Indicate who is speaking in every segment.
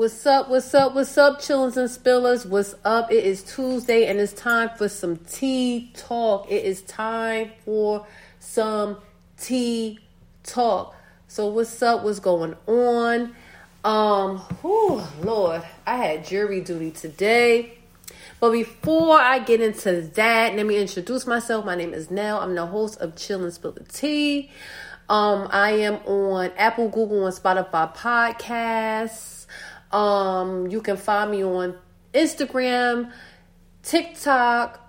Speaker 1: What's up? What's up? What's up, chillins and spillers? What's up? It is Tuesday and it's time for some tea talk. It is time for some tea talk. So what's up? What's going on? Um, whew, Lord, I had jury duty today. But before I get into that, let me introduce myself. My name is Nell. I'm the host of Chill and Spill the Tea. Um, I am on Apple, Google, and Spotify podcasts. Um, you can find me on Instagram, TikTok,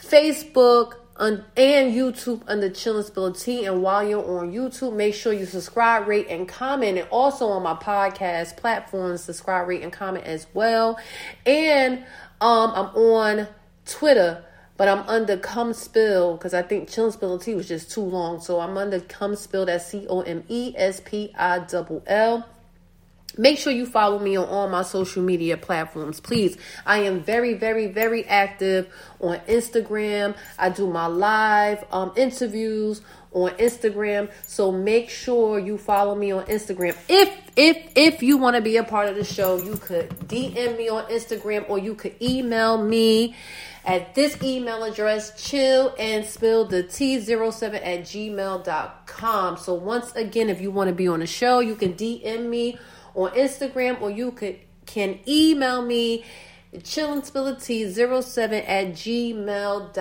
Speaker 1: Facebook, and YouTube under Chillin' Spill Tea. And while you're on YouTube, make sure you subscribe, rate, and comment. And also on my podcast platforms, subscribe, rate, and comment as well. And um, I'm on Twitter, but I'm under Come Spill because I think Chillin' Spill Tea was just too long. So I'm under Come Spill. That's C O M E S P I double L. Make sure you follow me on all my social media platforms, please. I am very, very, very active on Instagram. I do my live um, interviews on Instagram. So make sure you follow me on Instagram. If if if you want to be a part of the show, you could DM me on Instagram or you could email me at this email address, chill and spill the T07 at gmail.com. So once again, if you want to be on the show, you can DM me on Instagram or you could can email me chillandspility07 at gmail.com.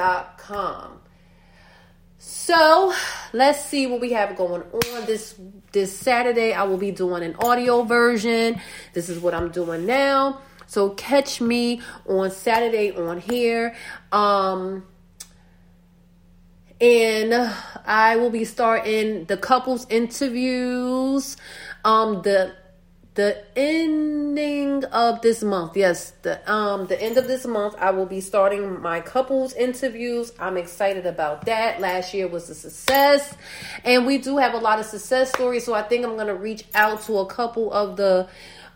Speaker 1: So let's see what we have going on this this Saturday. I will be doing an audio version. This is what I'm doing now. So catch me on Saturday on here. Um and I will be starting the couples interviews. Um the the ending of this month. Yes the um the end of this month i will be starting my couples interviews. I'm excited about that. Last year was a success. And we do have a lot of success stories so i think i'm to reach out to a couple of the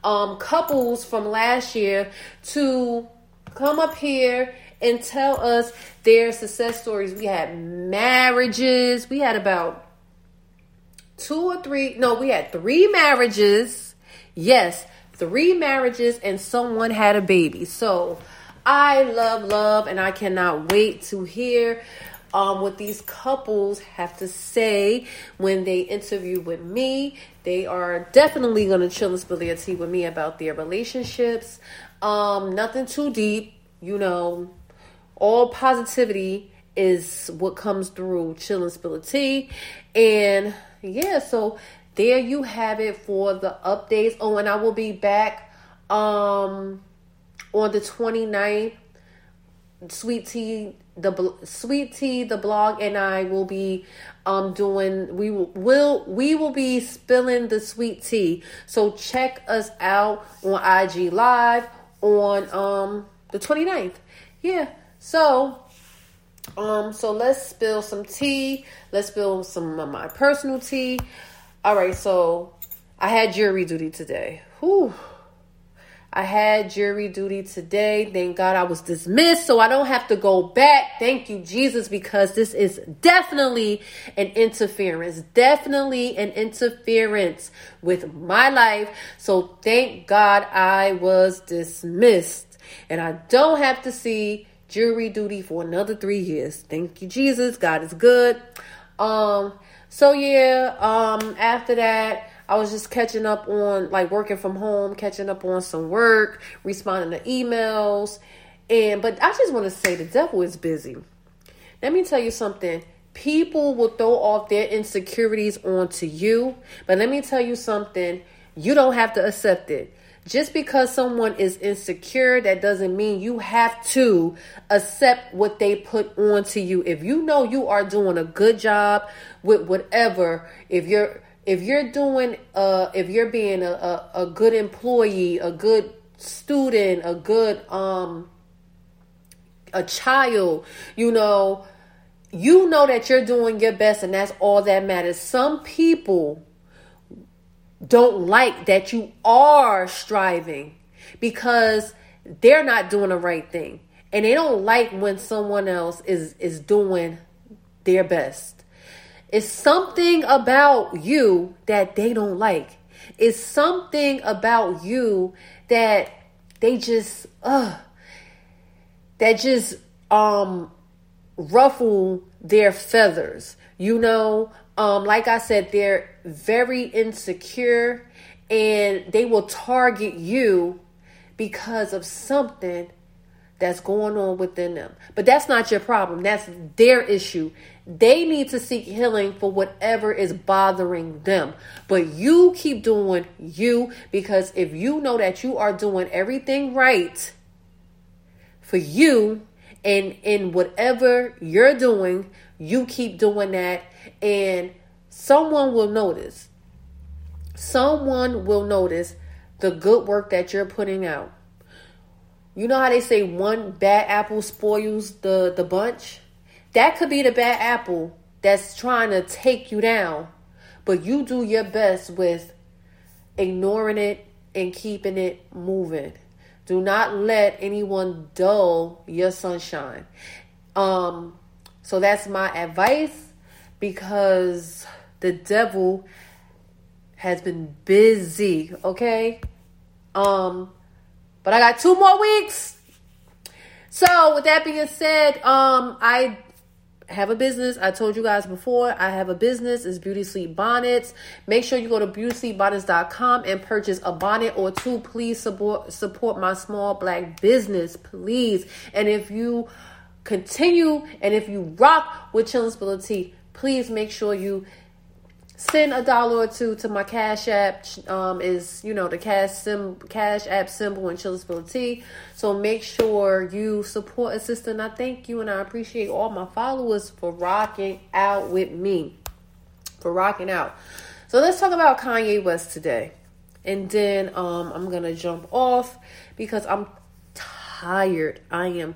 Speaker 1: um couples from last year to come up here and tell us their success stories. We had marriages. We had about two or three no we had three marriages Yes, three marriages and someone had a baby. So I love love and I cannot wait to hear um, what these couples have to say when they interview with me. They are definitely going to chill and spill their tea with me about their relationships. Um, nothing too deep, you know. All positivity is what comes through chill and spill tea. And yeah, so there you have it for the updates. Oh, and I will be back um on the 29th. Sweet Tea the Sweet Tea the blog and I will be um doing we will, will we will be spilling the sweet tea. So check us out on IG live on um the 29th. Yeah. So um so let's spill some tea. Let's spill some of my personal tea. All right, so I had jury duty today. Whew. I had jury duty today. Thank God I was dismissed, so I don't have to go back. Thank you, Jesus, because this is definitely an interference. Definitely an interference with my life. So thank God I was dismissed. And I don't have to see jury duty for another three years. Thank you, Jesus. God is good. Um, so yeah, um, after that, I was just catching up on like working from home, catching up on some work, responding to emails, and but I just want to say the devil is busy. Let me tell you something. People will throw off their insecurities onto you, but let me tell you something. You don't have to accept it. Just because someone is insecure, that doesn't mean you have to accept what they put onto you. If you know you are doing a good job with whatever, if you're if you're doing uh if you're being a, a, a good employee, a good student, a good um a child, you know, you know that you're doing your best and that's all that matters. Some people don't like that you are striving because they're not doing the right thing. And they don't like when someone else is is doing their best. It's something about you that they don't like. It's something about you that they just uh that just um ruffle their feathers. You know, um like I said they're very insecure and they will target you because of something that's going on within them. But that's not your problem. That's their issue. They need to seek healing for whatever is bothering them. But you keep doing you because if you know that you are doing everything right for you and in whatever you're doing, you keep doing that and someone will notice. Someone will notice the good work that you're putting out. You know how they say one bad apple spoils the, the bunch? That could be the bad apple that's trying to take you down. But you do your best with ignoring it and keeping it moving. Do not let anyone dull your sunshine. Um, so that's my advice because the devil has been busy, okay? Um, but I got two more weeks. So with that being said, um, I have a business. I told you guys before, I have a business. It's Beauty Sleep Bonnets. Make sure you go to beautysleepbonnets.com and purchase a bonnet or two. Please support support my small black business, please. And if you continue and if you rock with Chillin please make sure you send a dollar or two to my cash app um, is you know the cash sim cash app symbol in and T. so make sure you support a sister and i thank you and i appreciate all my followers for rocking out with me for rocking out. So let's talk about kanye west today. And then um, i'm gonna jump off because i'm tired. I am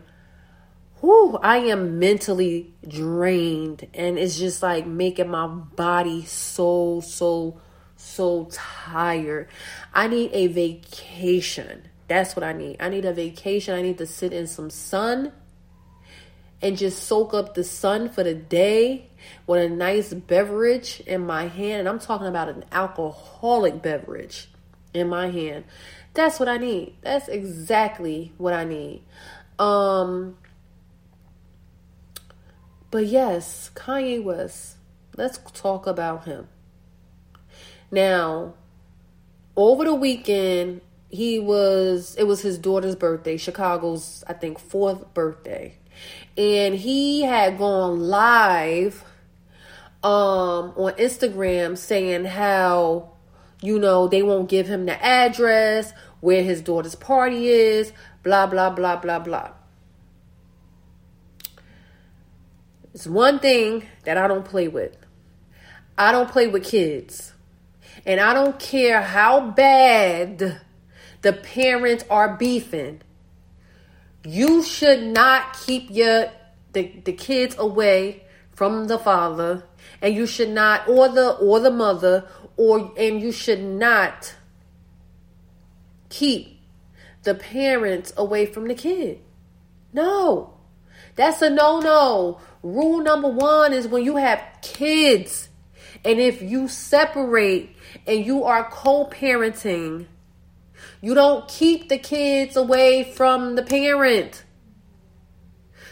Speaker 1: whew, I am mentally drained and it's just like making my body so, so, so tired. I need a vacation. That's what I need. I need a vacation. I need to sit in some sun and just soak up the sun for the day with a nice beverage in my hand. And I'm talking about an alcoholic beverage in my hand. That's what I need. That's exactly what I need. Um, but yes, Kanye West, let's talk about him. Now, over the weekend, he was it was his daughter's birthday, Chicago's I think fourth birthday. And he had gone live um on Instagram saying how you know they won't give him the address where his daughter's party is, blah blah blah blah blah. It's one thing that I don't play with. I don't play with kids. And I don't care how bad the parents are beefing. You should not keep your the, the kids away from the father and you should not or the or the mother or and you should not keep the parents away from the kid. No. That's a no-no. Rule number one is when you have kids and if you separate and you are co parenting, you don't keep the kids away from the parent.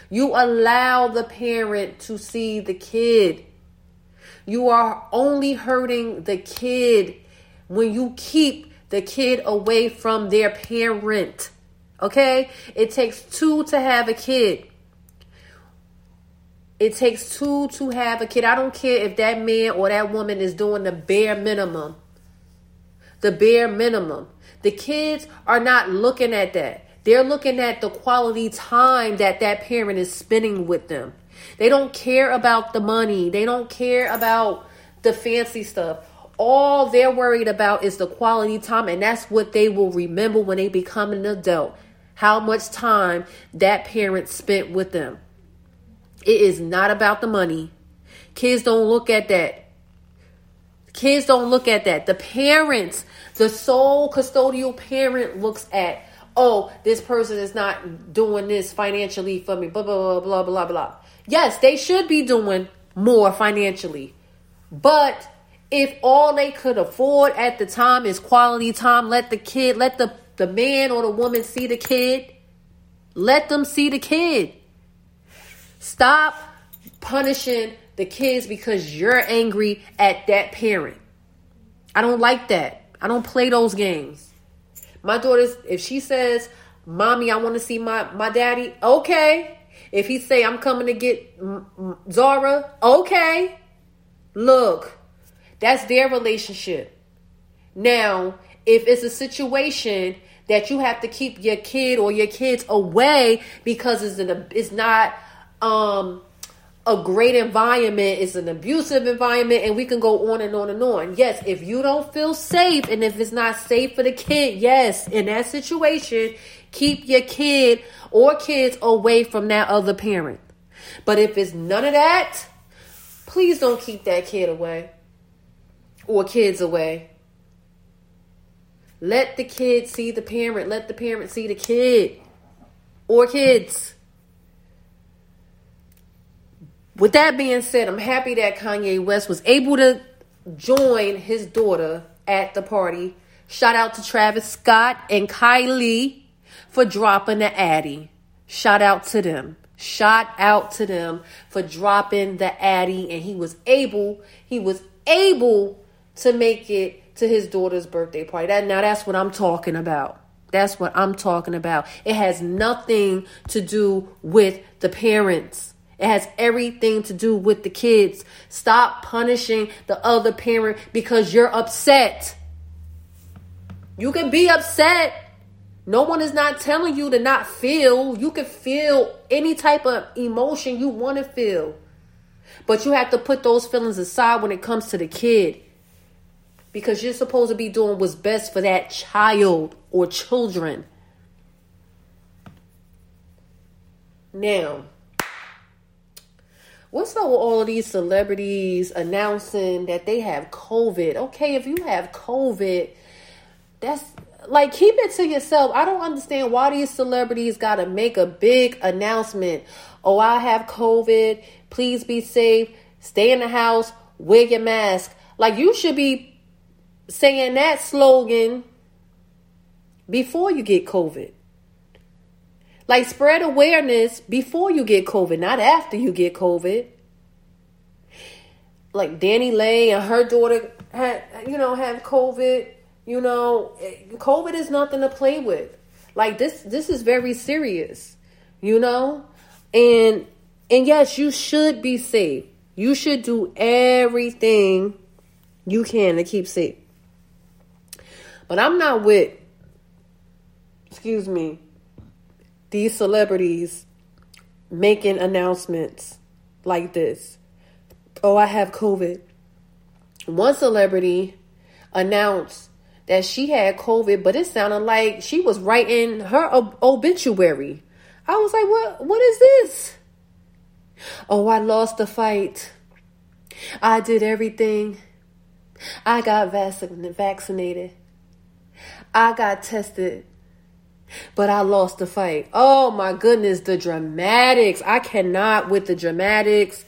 Speaker 1: You allow the parent to see the kid. You are only hurting the kid when you keep the kid away from their parent. Okay? It takes two to have a kid. It takes two to have a kid. I don't care if that man or that woman is doing the bare minimum. The bare minimum. The kids are not looking at that. They're looking at the quality time that that parent is spending with them. They don't care about the money. They don't care about the fancy stuff. All they're worried about is the quality time, and that's what they will remember when they become an adult. How much time that parent spent with them. It is not about the money. Kids don't look at that. Kids don't look at that. The parents, the sole custodial parent looks at, oh, this person is not doing this financially for me, blah, blah, blah, blah, blah, blah. Yes, they should be doing more financially. But If all they could afford at the time is quality time, let the kid, let the, the man or the woman see the kid. Let them see the kid. Stop punishing the kids because you're angry at that parent. I don't like that. I don't play those games. My daughter's if she says, "Mommy, I want to see my my daddy." Okay. If he say, "I'm coming to get Zara," okay. Look, that's their relationship. Now, if it's a situation that you have to keep your kid or your kids away because it's an it's not um a great environment is an abusive environment and we can go on and on and on. Yes, if you don't feel safe and if it's not safe for the kid, yes, in that situation, keep your kid or kids away from that other parent. But if it's none of that, please don't keep that kid away or kids away. Let the kid see the parent, let the parent see the kid or kids. With that being said, I'm happy that Kanye West was able to join his daughter at the party. Shout out to Travis Scott and Kylie for dropping the Addy. Shout out to them. Shout out to them for dropping the Addy and he was able, he was able to make it to his daughter's birthday party. That now that's what I'm talking about. That's what I'm talking about. It has nothing to do with the parents. It has everything to do with the kids. Stop punishing the other parent because you're upset. You can be upset. No one is not telling you to not feel. You can feel any type of emotion you want to feel. But you have to put those feelings aside when it comes to the kid. Because you're supposed to be doing what's best for that child or children. Now, what's up with all of these celebrities announcing that they have COVID? Okay, if you have COVID, that's like keep it to yourself. I don't understand why these celebrities got to make a big announcement. Oh, I have COVID. Please be safe. Stay in the house. Wear your mask. Like you should be saying that slogan before you get COVID. Like spread awareness before you get COVID, not after you get COVID. Like DaniLeigh and her daughter had, you know, have COVID. You know, COVID is nothing to play with. Like this, this is very serious. You know, and and yes, you should be safe. You should do everything you can to keep safe. But I'm not with, excuse me, these celebrities making announcements like this. Oh, I have COVID. One celebrity announced that she had COVID, but it sounded like she was writing her ob- obituary. I was like, "What? What is this?" Oh, I lost the fight. I did everything. I got vac- vaccinated. I got tested but I lost the fight. Oh my goodness, the dramatics. I cannot with the dramatics.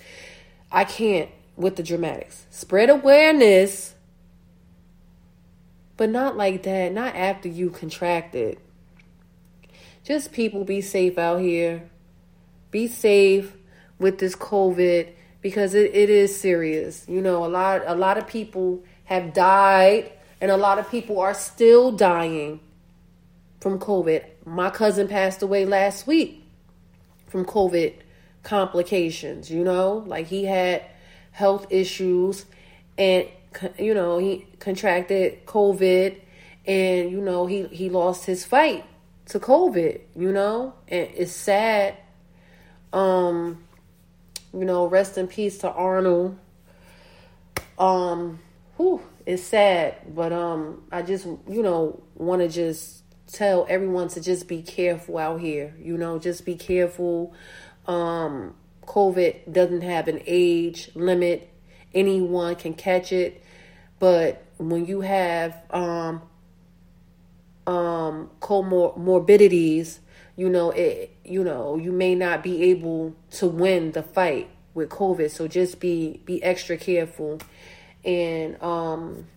Speaker 1: I can't with the dramatics. Spread awareness, but not like that. Not after you contracted. Just people be safe out here. Be safe with this COVID because it, it is serious. You know, a lot a lot of people have died and a lot of people are still dying from COVID. My cousin passed away last week from COVID complications, you know, like he had health issues and you know, he contracted COVID and you know, he he lost his fight to COVID, you know? And it's sad um you know, rest in peace to Arnold. Um whew, it's sad, but um I just, you know, want to just tell everyone to just be careful out here. You know, just be careful. Um, COVID doesn't have an age limit. Anyone can catch it. But when you have um, um, comorbidities, you know, it, you know, you may not be able to win the fight with COVID. So just be be extra careful And um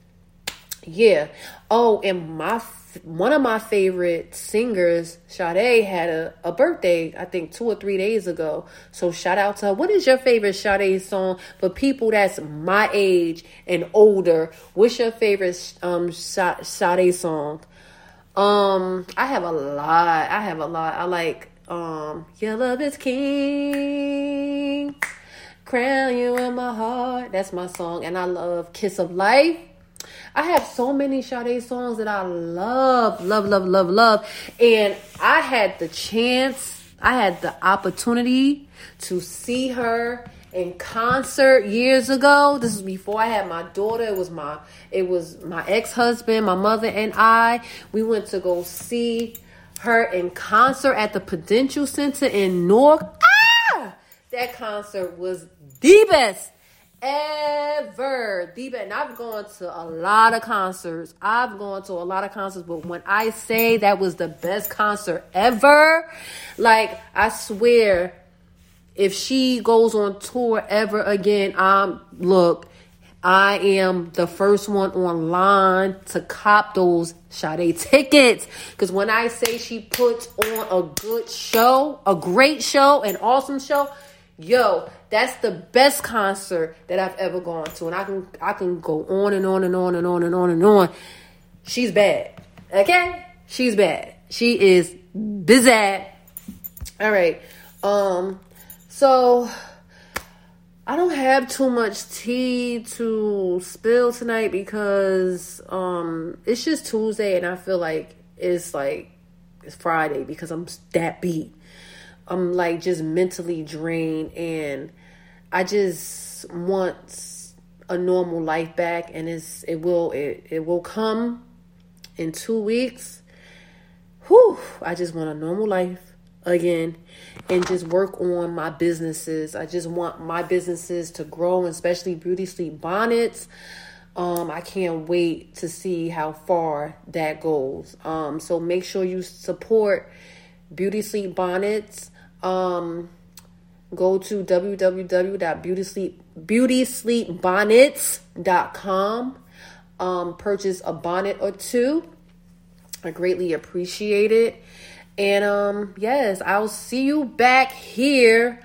Speaker 1: yeah. Oh, and my one of my favorite singers, Sade, had a, a birthday, I think two or three days ago. So shout out to her. What is your favorite Sade song for people that's my age and older? What's your favorite um Sade song? Um, I have a lot. I have a lot. I like um Your Love is King. Crown you in my heart. That's my song. And I love Kiss of Life. I have so many Sade songs that I love, love, love, love, love. And I had the chance, I had the opportunity to see her in concert years ago. This is before I had my daughter. It was my it was my ex-husband, my mother and I. We went to go see her in concert at the Prudential Center in Newark. Ah! That concert was the best ever. The best. And I've gone to a lot of concerts. I've gone to a lot of concerts, but when I say that was the best concert ever, like I swear, if she goes on tour ever again, I'm look. I am the first one online to cop those Sade tickets. Because when I say she puts on a good show, a great show, an awesome show, yo, that's the best concert that I've ever gone to. And I can I can go on and on and on and on and on and on. She's bad. Okay? She's bad. She is busy. All right. Um so I don't have too much tea to spill tonight because um it's just Tuesday and I feel like it's like it's Friday because I'm that beat. I'm like just mentally drained and I just want a normal life back and it's it will it, it will come in two weeks. Whew, I just want a normal life again and just work on my businesses. I just want my businesses to grow, especially beauty sleep bonnets. Um, I can't wait to see how far that goes. Um, so make sure you support Beauty Sleep Bonnets. Um, go to www.beautysleepbonnets.com. Um, purchase a bonnet or two. I greatly appreciate it. And um, yes, I'll see you back here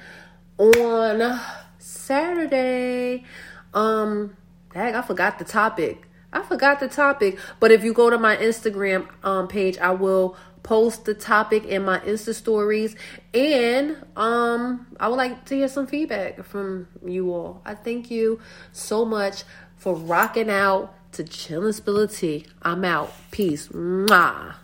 Speaker 1: on Saturday. Um, dang, I forgot the topic. I forgot the topic. But if you go to my Instagram um page, I will post the topic in my Insta stories. And um, I would like to hear some feedback from you all. I thank you so much for rocking out to Chillin' Spill Tea. I'm out. Peace. Mwah.